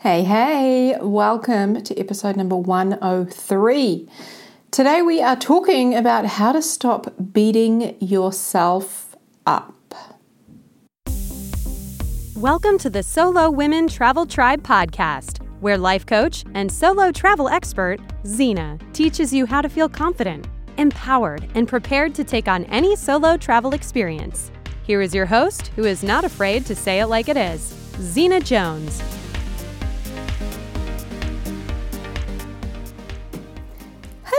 Hey, hey, welcome to episode number 103. Today we are talking about how to stop beating yourself up. Welcome to the Solo Women Travel Tribe podcast, where life coach and solo travel expert Zena teaches you how to feel confident, empowered, and prepared to take on any solo travel experience. Here is your host, who is not afraid to say it like it is, Zena Jones.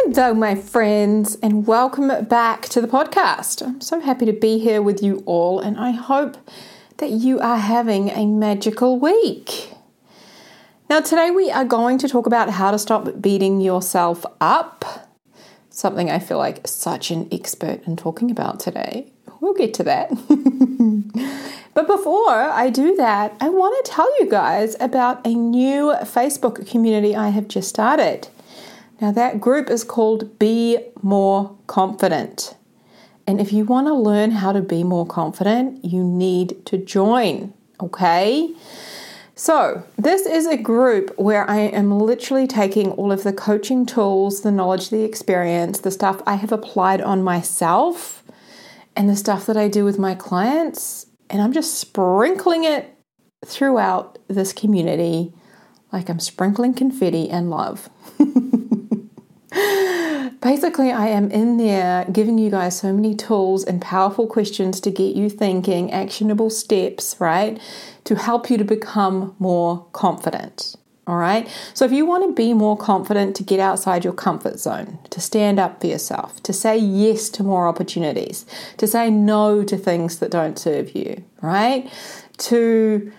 Hello, my friends, and welcome back to the podcast. I'm so happy to be here with you all, and I hope that you are having a magical week. Now, today we are going to talk about how to stop beating yourself up, something I feel like such an expert in talking about today. We'll get to that. but before I do that, I want to tell you guys about a new Facebook community I have just started. Now, that group is called Be More Confident. And if you want to learn how to be more confident, you need to join, okay? So, this is a group where I am literally taking all of the coaching tools, the knowledge, the experience, the stuff I have applied on myself, and the stuff that I do with my clients, and I'm just sprinkling it throughout this community like I'm sprinkling confetti and love. Basically, I am in there giving you guys so many tools and powerful questions to get you thinking, actionable steps, right? To help you to become more confident. All right. So, if you want to be more confident to get outside your comfort zone, to stand up for yourself, to say yes to more opportunities, to say no to things that don't serve you, right? To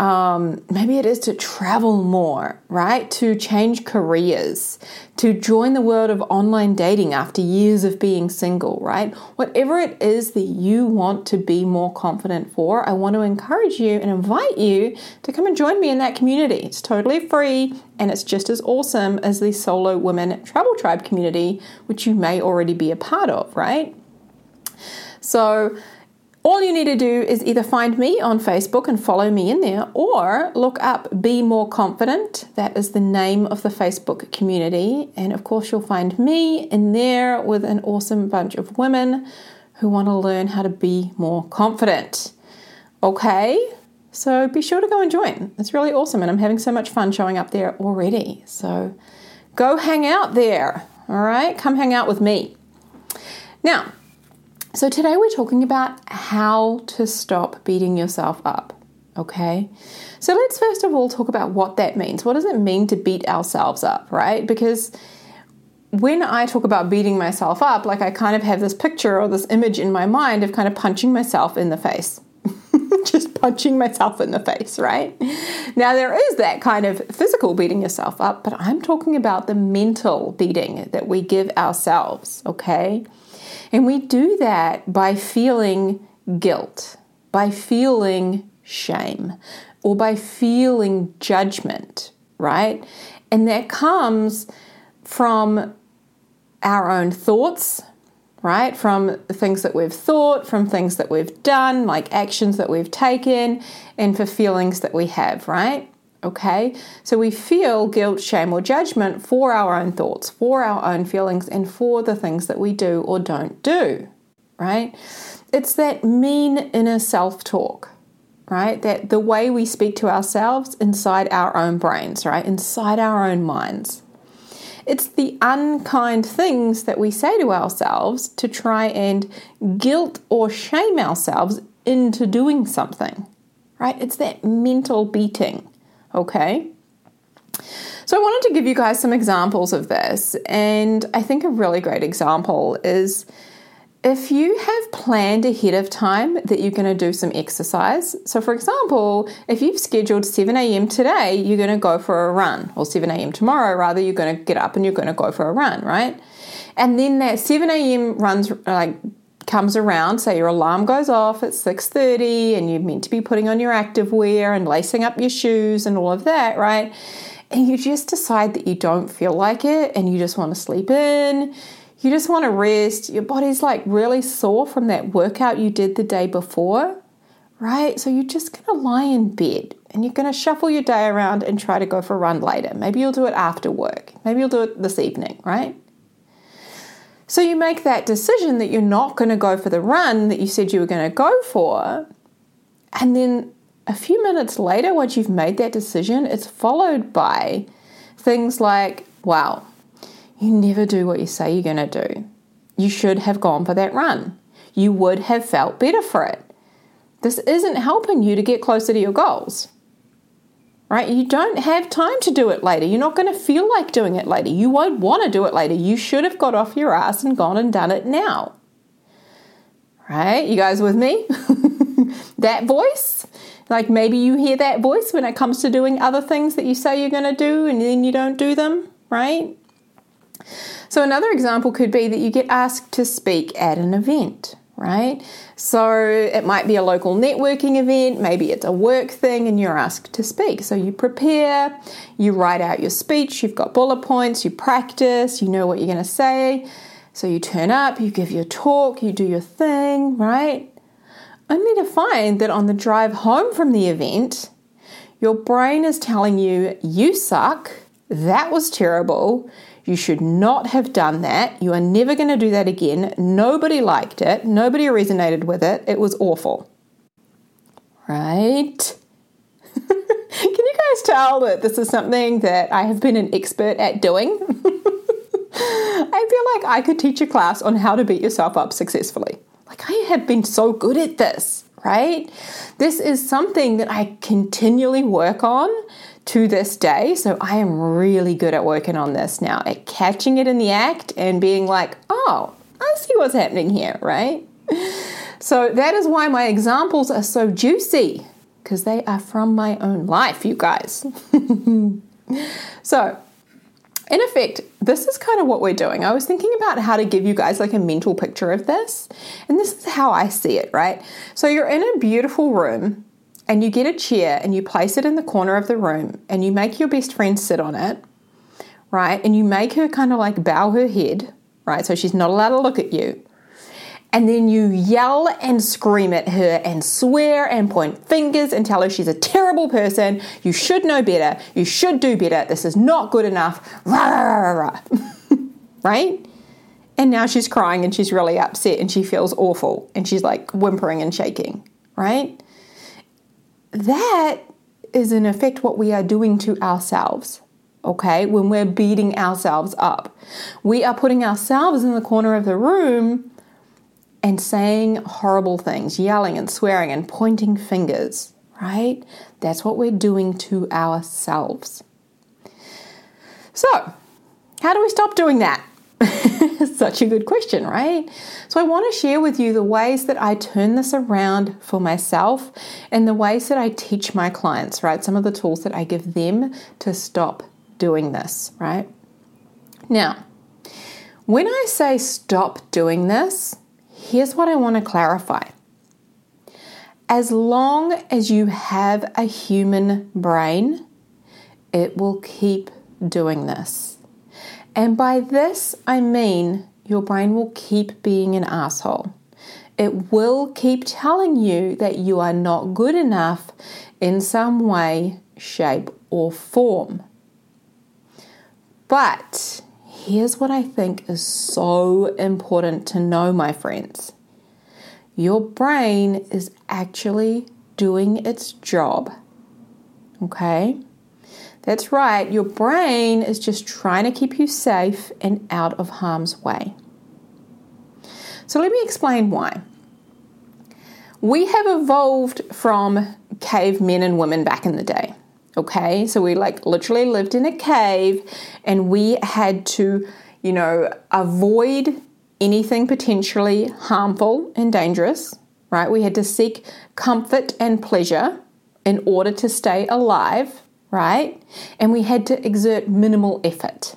um, maybe it is to travel more, right? To change careers, to join the world of online dating after years of being single, right? Whatever it is that you want to be more confident for, I want to encourage you and invite you to come and join me in that community. It's totally free and it's just as awesome as the Solo Women Travel Tribe community, which you may already be a part of, right? So, all you need to do is either find me on Facebook and follow me in there, or look up Be More Confident. That is the name of the Facebook community. And of course, you'll find me in there with an awesome bunch of women who want to learn how to be more confident. Okay, so be sure to go and join. It's really awesome, and I'm having so much fun showing up there already. So go hang out there. All right, come hang out with me. Now, so, today we're talking about how to stop beating yourself up. Okay, so let's first of all talk about what that means. What does it mean to beat ourselves up, right? Because when I talk about beating myself up, like I kind of have this picture or this image in my mind of kind of punching myself in the face. Just punching myself in the face, right? Now, there is that kind of physical beating yourself up, but I'm talking about the mental beating that we give ourselves, okay? And we do that by feeling guilt, by feeling shame, or by feeling judgment, right? And that comes from our own thoughts, right? From things that we've thought, from things that we've done, like actions that we've taken, and for feelings that we have, right? Okay, so we feel guilt, shame, or judgment for our own thoughts, for our own feelings, and for the things that we do or don't do, right? It's that mean inner self talk, right? That the way we speak to ourselves inside our own brains, right? Inside our own minds. It's the unkind things that we say to ourselves to try and guilt or shame ourselves into doing something, right? It's that mental beating Okay. So I wanted to give you guys some examples of this, and I think a really great example is if you have planned ahead of time that you're going to do some exercise. So, for example, if you've scheduled 7 a.m. today, you're going to go for a run, or 7 a.m. tomorrow, rather, you're going to get up and you're going to go for a run, right? And then that 7 a.m. runs like comes around, say your alarm goes off at 6:30 and you're meant to be putting on your active wear and lacing up your shoes and all of that, right? And you just decide that you don't feel like it and you just want to sleep in. You just want to rest. Your body's like really sore from that workout you did the day before, right? So you're just going to lie in bed and you're going to shuffle your day around and try to go for a run later. Maybe you'll do it after work. Maybe you'll do it this evening, right? So you make that decision that you're not going to go for the run that you said you were going to go for. And then a few minutes later, once you've made that decision, it's followed by things like, wow, you never do what you say you're going to do. You should have gone for that run. You would have felt better for it. This isn't helping you to get closer to your goals. Right? You don't have time to do it later. You're not going to feel like doing it later. You won't want to do it later. You should have got off your ass and gone and done it now. Right? You guys with me? that voice? Like maybe you hear that voice when it comes to doing other things that you say you're going to do and then you don't do them, right? So, another example could be that you get asked to speak at an event, right? So it might be a local networking event, maybe it's a work thing, and you're asked to speak. So you prepare, you write out your speech, you've got bullet points, you practice, you know what you're going to say. So you turn up, you give your talk, you do your thing, right? Only to find that on the drive home from the event, your brain is telling you, you suck, that was terrible, you should not have done that. You are never going to do that again. Nobody liked it. Nobody resonated with it. It was awful. Right? Can you guys tell that this is something that I have been an expert at doing? I feel like I could teach a class on how to beat yourself up successfully. Like, I have been so good at this, right? This is something that I continually work on to this day. So I am really good at working on this now, at catching it in the act and being like, oh, I see what's happening here, right? So that is why my examples are so juicy, because they are from my own life, you guys. so, in effect, this is kind of what we're doing. I was thinking about how to give you guys like a mental picture of this, and this is how I see it, right? So, you're in a beautiful room and you get a chair and you place it in the corner of the room and you make your best friend sit on it, right? And you make her kind of like bow her head, right? So she's not allowed to look at you. And then you yell and scream at her and swear and point fingers and tell her she's a terrible person. You should know better. You should do better. This is not good enough. right? And now she's crying and she's really upset and she feels awful and she's like whimpering and shaking, right? That is in effect what we are doing to ourselves. Okay, when we're beating ourselves up, we are putting ourselves in the corner of the room and saying horrible things, yelling and swearing and pointing fingers, right? That's what we're doing to ourselves. So, how do we stop doing that? Such a good question, right? So, I want to share with you the ways that I turn this around for myself and the ways that I teach my clients, right? Some of the tools that I give them to stop doing this, right? Now, when I say stop doing this, here's what I want to clarify. As long as you have a human brain, it will keep doing this. And by this, I mean your brain will keep being an asshole. It will keep telling you that you are not good enough in some way, shape, or form. But here's what I think is so important to know, my friends your brain is actually doing its job. Okay? That's right, your brain is just trying to keep you safe and out of harm's way. So, let me explain why. We have evolved from cavemen and women back in the day. Okay, so we like literally lived in a cave and we had to, you know, avoid anything potentially harmful and dangerous, right? We had to seek comfort and pleasure in order to stay alive right? And we had to exert minimal effort,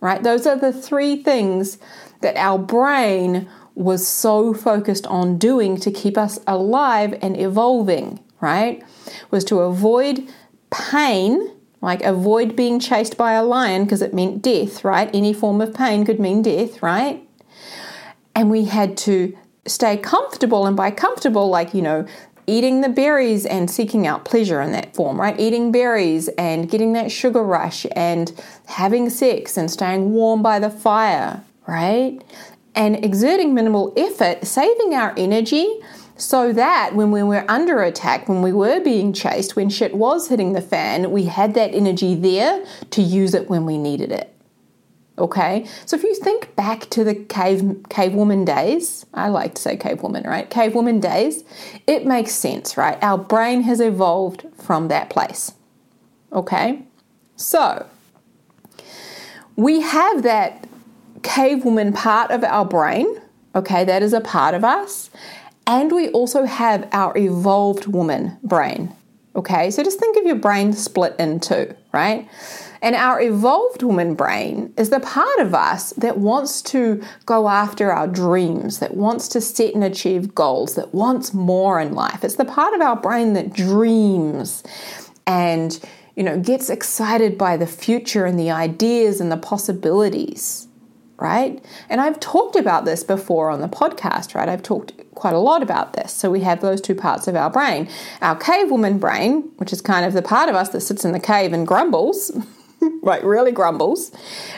right? Those are the three things that our brain was so focused on doing to keep us alive and evolving, right? Was to avoid pain, like avoid being chased by a lion because it meant death, right? Any form of pain could mean death, right? And we had to stay comfortable, and by comfortable, like, you know, eating the berries and seeking out pleasure in that form, right? Eating berries and getting that sugar rush and having sex and staying warm by the fire, right? And exerting minimal effort, saving our energy so that when we were under attack, when we were being chased, when shit was hitting the fan, we had that energy there to use it when we needed it. Okay, so if you think back to the cave cave woman days, I like to say cave woman, right? Cave woman days, it makes sense, right? Our brain has evolved from that place. Okay, so we have that cave woman part of our brain. Okay, that is a part of us, and we also have our evolved woman brain. Okay, so just think of your brain split in two, right? And our evolved woman brain is the part of us that wants to go after our dreams, that wants to set and achieve goals, that wants more in life. It's the part of our brain that dreams and you know gets excited by the future and the ideas and the possibilities right? And I've talked about this before on the podcast, right? I've talked quite a lot about this. So we have those two parts of our brain our cave woman brain, which is kind of the part of us that sits in the cave and grumbles. like really grumbles.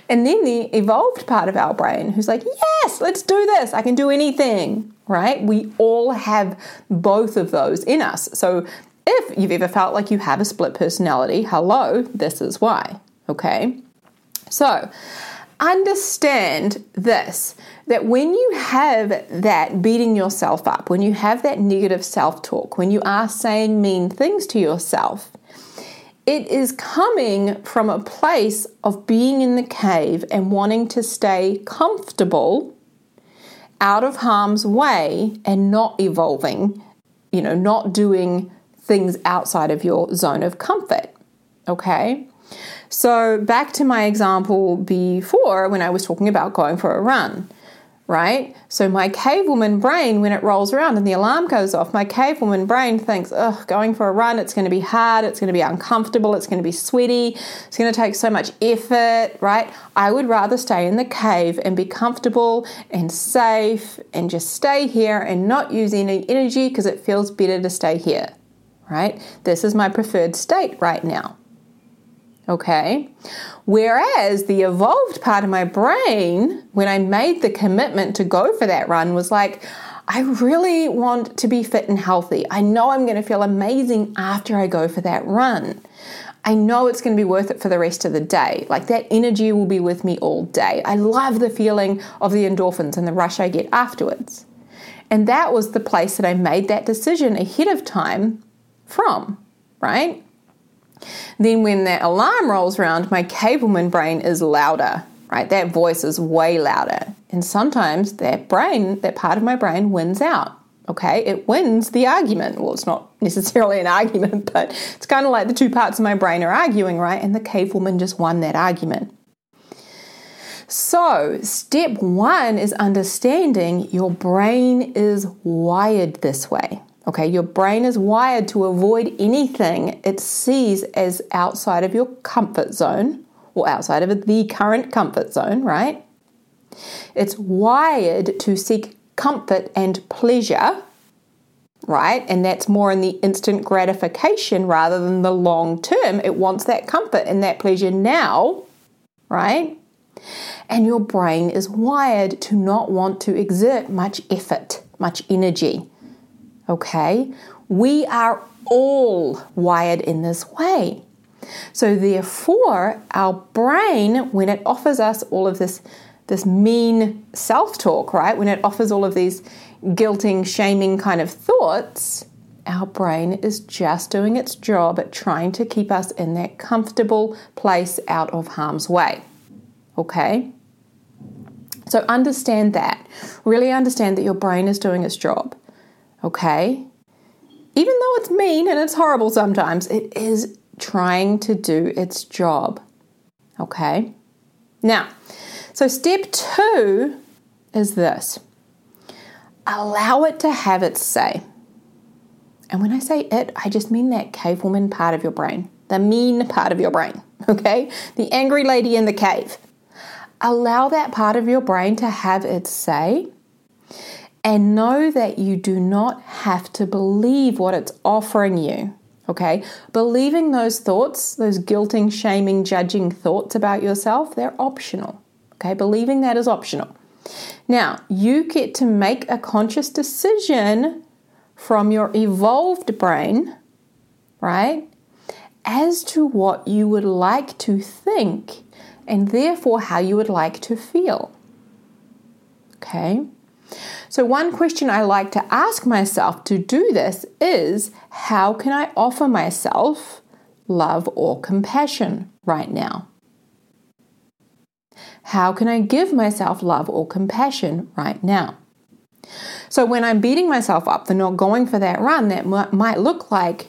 And then the evolved part of our brain who's like, yes, let's do this. I can do anything, right? We all have both of those in us. So if you've ever felt like you have a split personality, hello, this is why, okay? So understand this that when you have that beating yourself up, when you have that negative self talk, when you are saying mean things to yourself, it is coming from a place of being in the cave and wanting to stay comfortable out of harm's way and not evolving, you know, not doing things outside of your zone of comfort. Okay? So, back to my example before when I was talking about going for a run right? So my cavewoman brain, when it rolls around and the alarm goes off, my cavewoman brain thinks, ugh, going for a run, it's going to be hard, it's going to be uncomfortable, it's going to be sweaty, it's going to take so much effort, right? I would rather stay in the cave and be comfortable and safe and just stay here and not use any energy because it feels better to stay here, right? This is my preferred state right now. Okay. Whereas the evolved part of my brain, when I made the commitment to go for that run, was like, I really want to be fit and healthy. I know I'm going to feel amazing after I go for that run. I know it's going to be worth it for the rest of the day. Like that energy will be with me all day. I love the feeling of the endorphins and the rush I get afterwards. And that was the place that I made that decision ahead of time from, right? Then when that alarm rolls around, my cavewoman brain is louder, right? That voice is way louder. And sometimes that brain, that part of my brain wins out. Okay, it wins the argument. Well, it's not necessarily an argument, but it's kind of like the two parts of my brain are arguing, right? And the cavewoman just won that argument. So, step one is understanding your brain is wired this way. Okay, your brain is wired to avoid anything it sees as outside of your comfort zone or outside of the current comfort zone, right? It's wired to seek comfort and pleasure, right? And that's more in the instant gratification rather than the long term. It wants that comfort and that pleasure now, right? And your brain is wired to not want to exert much effort, much energy Okay? We are all wired in this way. So therefore, our brain, when it offers us all of this, this mean self-talk, right? When it offers all of these guilting, shaming kind of thoughts, our brain is just doing its job at trying to keep us in that comfortable place out of harm's way. Okay? So understand that. Really understand that your brain is doing its job okay? Even though it's mean and it's horrible sometimes, it is trying to do its job, okay? Now, so step two is this allow it to have its say. And when I say it, I just mean that cavewoman part of your brain, the mean part of your brain, okay? The angry lady in the cave. Allow that part of your brain to have its say And know that you do not have to believe what it's offering you. Okay? Believing those thoughts, those guilting, shaming, judging thoughts about yourself, they're optional. Okay? Believing that is optional. Now, you get to make a conscious decision from your evolved brain, right, as to what you would like to think and therefore how you would like to feel. Okay? So, one question I like to ask myself to do this is how can I offer myself love or compassion right now? How can I give myself love or compassion right now? So, when I'm beating myself up for not going for that run, that might look like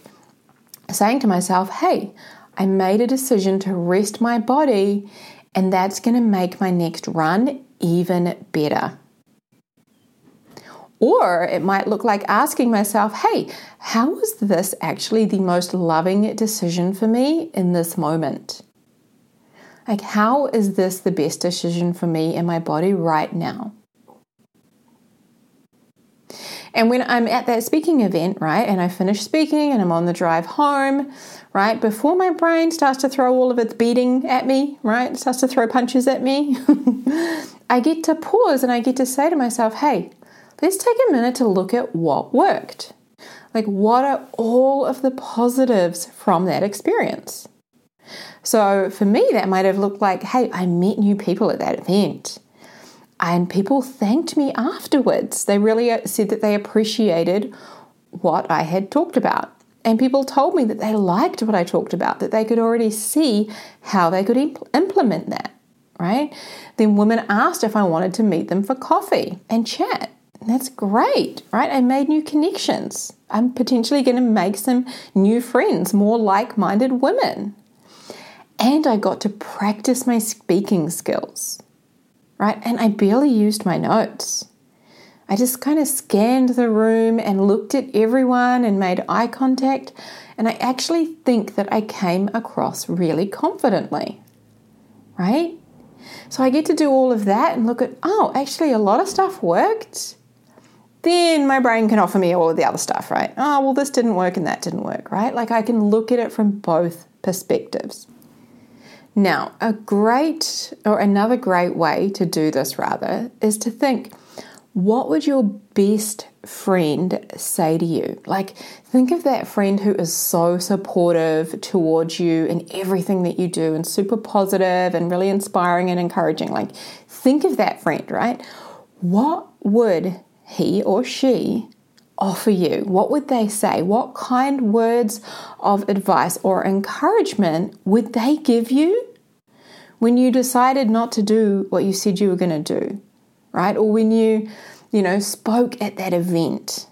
saying to myself, hey, I made a decision to rest my body, and that's going to make my next run even better. Or it might look like asking myself, hey, how was this actually the most loving decision for me in this moment? Like, how is this the best decision for me and my body right now? And when I'm at that speaking event, right, and I finish speaking and I'm on the drive home, right, before my brain starts to throw all of its beating at me, right, starts to throw punches at me, I get to pause and I get to say to myself, hey, let's take a minute to look at what worked. Like, what are all of the positives from that experience? So for me, that might have looked like, hey, I met new people at that event. And people thanked me afterwards. They really uh, said that they appreciated what I had talked about. And people told me that they liked what I talked about, that they could already see how they could imp- implement that, right? Then women asked if I wanted to meet them for coffee and chat. That's great, right? I made new connections. I'm potentially going to make some new friends, more like minded women, and I got to practice my speaking skills, right? And I barely used my notes. I just kind of scanned the room and looked at everyone and made eye contact. And I actually think that I came across really confidently, right? So I get to do all of that and look at, oh, actually, a lot of stuff worked. Then my brain can offer me all of the other stuff, right? Oh, well, this didn't work and that didn't work, right? Like I can look at it from both perspectives. Now, a great or another great way to do this rather is to think what would your best friend say to you? Like, think of that friend who is so supportive towards you in everything that you do and super positive and really inspiring and encouraging. Like, think of that friend, right? What would he or she offer you? What would they say? What kind words of advice or encouragement would they give you when you decided not to do what you said you were going to do, right? Or when you, you know, spoke at that event,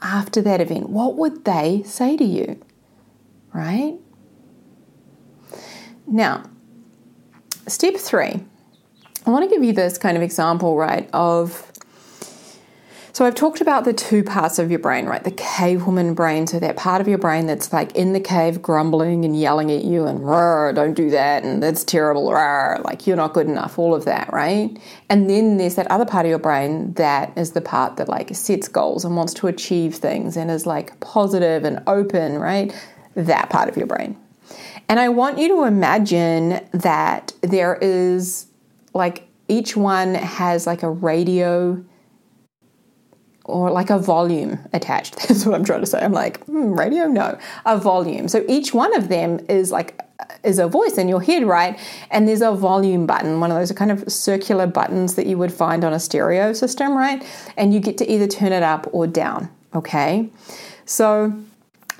after that event, what would they say to you, right? Now, step three, I want to give you this kind of example, right, of so I've talked about the two parts of your brain, right? The cave woman brain, so that part of your brain that's like in the cave grumbling and yelling at you and don't do that and that's terrible, like you're not good enough, all of that, right? And then there's that other part of your brain that is the part that like sets goals and wants to achieve things and is like positive and open, right? That part of your brain. And I want you to imagine that there is like each one has like a radio or like a volume attached. That's what I'm trying to say. I'm like, hmm, radio? No, a volume. So each one of them is like is a voice in your head, right? And there's a volume button, one of those kind of circular buttons that you would find on a stereo system, right? And you get to either turn it up or down, okay? So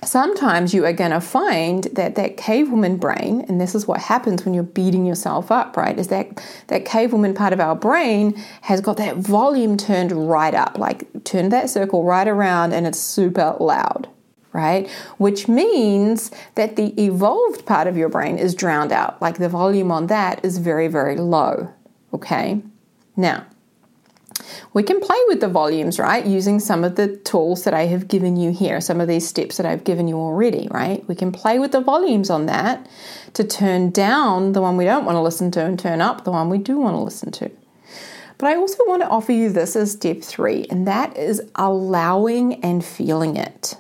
sometimes you are going to find that that cavewoman brain and this is what happens when you're beating yourself up right is that that cavewoman part of our brain has got that volume turned right up like turn that circle right around and it's super loud right? Which means that the evolved part of your brain is drowned out like the volume on that is very very low okay? Now we can play with the volumes, right? Using some of the tools that I have given you here, some of these steps that I've given you already, right? We can play with the volumes on that to turn down the one we don't want to listen to and turn up the one we do want to listen to. But I also want to offer you this as step three, and that is allowing and feeling it.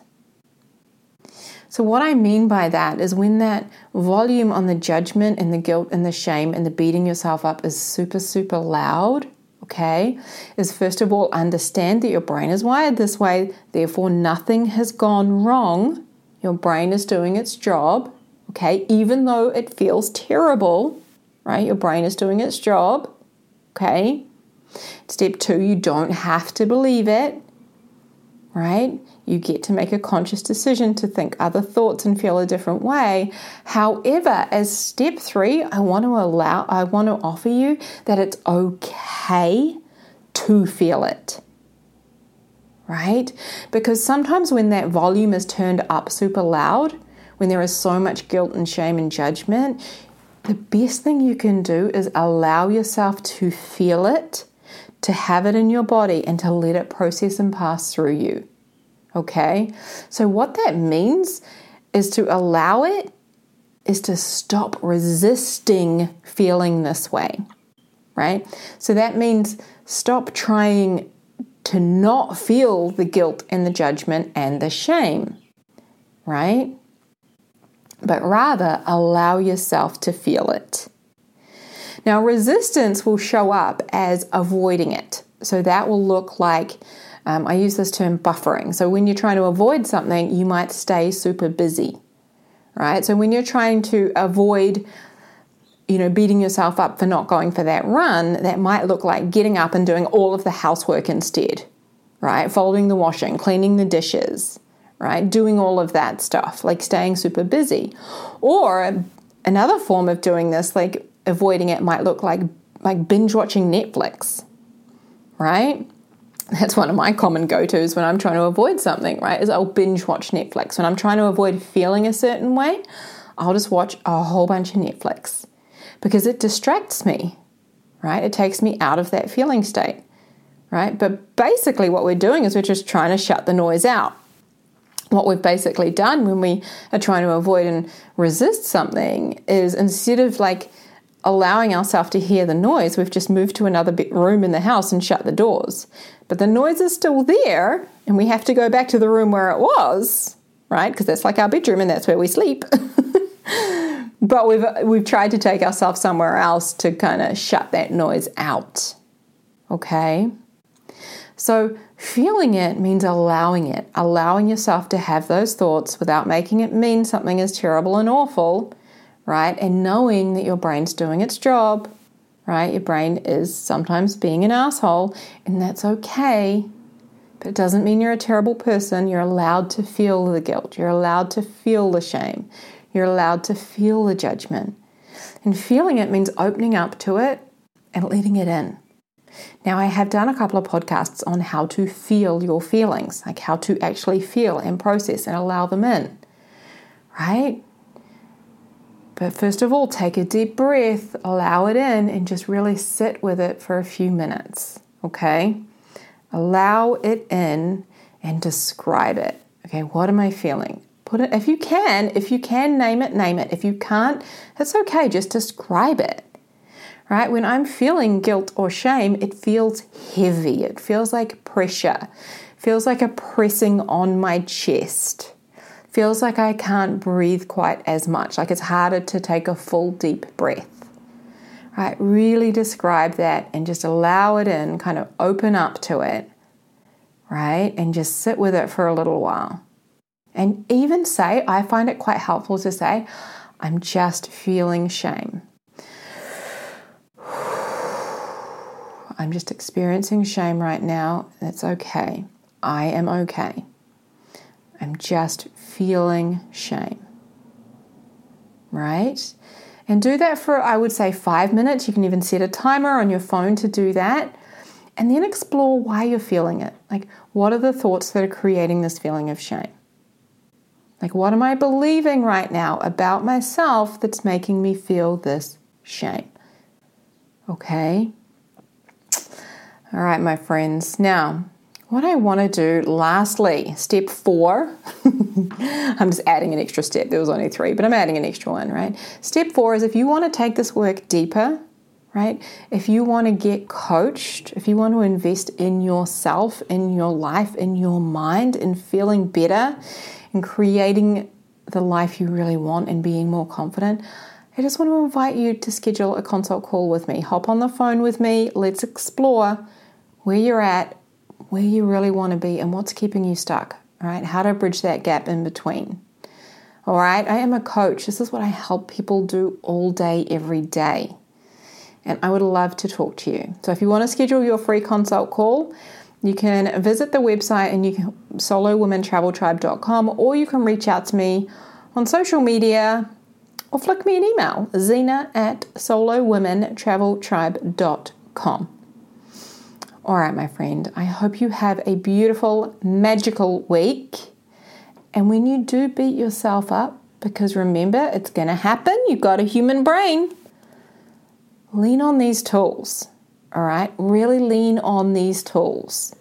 So, what I mean by that is when that volume on the judgment and the guilt and the shame and the beating yourself up is super, super loud, okay, is first of all understand that your brain is wired this way, therefore, nothing has gone wrong. Your brain is doing its job, okay, even though it feels terrible, right? Your brain is doing its job, okay. Step two, you don't have to believe it, right? You get to make a conscious decision to think other thoughts and feel a different way. However, as step three, I want to allow, I want to offer you that it's okay to feel it. Right? Because sometimes when that volume is turned up super loud, when there is so much guilt and shame and judgment, the best thing you can do is allow yourself to feel it, to have it in your body, and to let it process and pass through you. Okay? So, what that means is to allow it, is to stop resisting feeling this way, right? So, that means stop trying to not feel the guilt and the judgment and the shame, right? But rather allow yourself to feel it. Now, resistance will show up as avoiding it. So, that will look like um, I use this term buffering. So when you're trying to avoid something, you might stay super busy, right? So when you're trying to avoid you know, beating yourself up for not going for that run, that might look like getting up and doing all of the housework instead, right? Folding the washing, cleaning the dishes, right? Doing all of that stuff, like staying super busy. Or another form of doing this, like avoiding it, might look like like binge watching Netflix, right? that's one of my common go-tos when I'm trying to avoid something, right? Is I'll binge watch Netflix. When I'm trying to avoid feeling a certain way, I'll just watch a whole bunch of Netflix because it distracts me, right? It takes me out of that feeling state, right? But basically what we're doing is we're just trying to shut the noise out. What we've basically done when we are trying to avoid and resist something is instead of like allowing ourselves to hear the noise, we've just moved to another room in the house and shut the doors. But the noise is still there, and we have to go back to the room where it was, right? Because that's like our bedroom and that's where we sleep. but we've we've tried to take ourselves somewhere else to kind of shut that noise out. Okay? So, feeling it means allowing it, allowing yourself to have those thoughts without making it mean something is terrible and awful, right? And knowing that your brain's doing its job right? Your brain is sometimes being an asshole, and that's okay. But it doesn't mean you're a terrible person. You're allowed to feel the guilt. You're allowed to feel the shame. You're allowed to feel the judgment. And feeling it means opening up to it and letting it in. Now, I have done a couple of podcasts on how to feel your feelings, like how to actually feel and process and allow them in, right? But first of all, take a deep breath, allow it in, and just really sit with it for a few minutes. Okay? Allow it in and describe it. Okay, what am I feeling? Put it, if you can, if you can name it, name it. If you can't, it's okay, just describe it. Right? When I'm feeling guilt or shame, it feels heavy. It feels like pressure. It feels like a pressing on my chest feels like I can't breathe quite as much, like it's harder to take a full deep breath. Right, really describe that and just allow it in, kind of open up to it, right? And just sit with it for a little while. And even say, I find it quite helpful to say, I'm just feeling shame. I'm just experiencing shame right now. That's okay. I am okay. I'm just feeling shame. Right? And do that for, I would say, five minutes. You can even set a timer on your phone to do that. And then explore why you're feeling it. Like, what are the thoughts that are creating this feeling of shame? Like, what am I believing right now about myself that's making me feel this shame? Okay? All right, my friends. Now, what I want to do lastly, step four, I'm just adding an extra step. There was only three, but I'm adding an extra one, right? Step four is if you want to take this work deeper, right? If you want to get coached, if you want to invest in yourself, in your life, in your mind, in feeling better, in creating the life you really want and being more confident, I just want to invite you to schedule a consult call with me. Hop on the phone with me. Let's explore where you're at, where you really want to be, and what's keeping you stuck. All right, how to bridge that gap in between. All right, I am a coach. This is what I help people do all day, every day. And I would love to talk to you. So if you want to schedule your free consult call, you can visit the website and you can solowomentraveltribe.com or you can reach out to me on social media or flick me an email, zena at solowomentraveltribe.com. All right, my friend, I hope you have a beautiful, magical week. And when you do beat yourself up, because remember, it's going to happen, you've got a human brain, lean on these tools. All right, really lean on these tools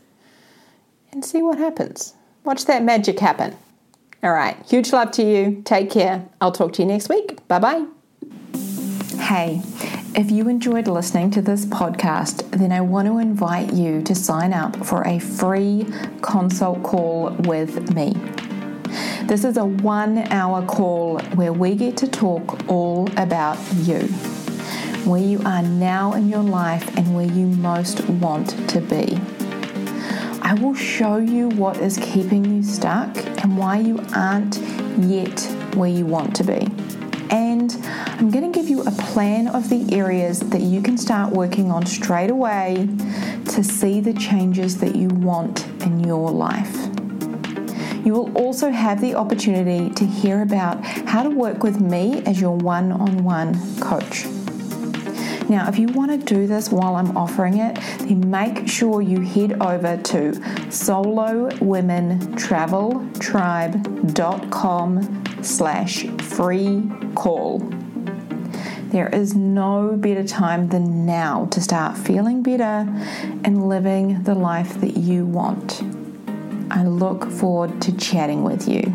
and see what happens. Watch that magic happen. All right, huge love to you. Take care. I'll talk to you next week. Bye bye. Hey, if you enjoyed listening to this podcast, then I want to invite you to sign up for a free consult call with me. This is a one hour call where we get to talk all about you, where you are now in your life, and where you most want to be. I will show you what is keeping you stuck and why you aren't yet where you want to be. And I'm going to give you a plan of the areas that you can start working on straight away to see the changes that you want in your life. You will also have the opportunity to hear about how to work with me as your one on one coach. Now, if you want to do this while I'm offering it, then make sure you head over to solowomentraveltribe.com slash free call. There is no better time than now to start feeling better and living the life that you want. I look forward to chatting with you.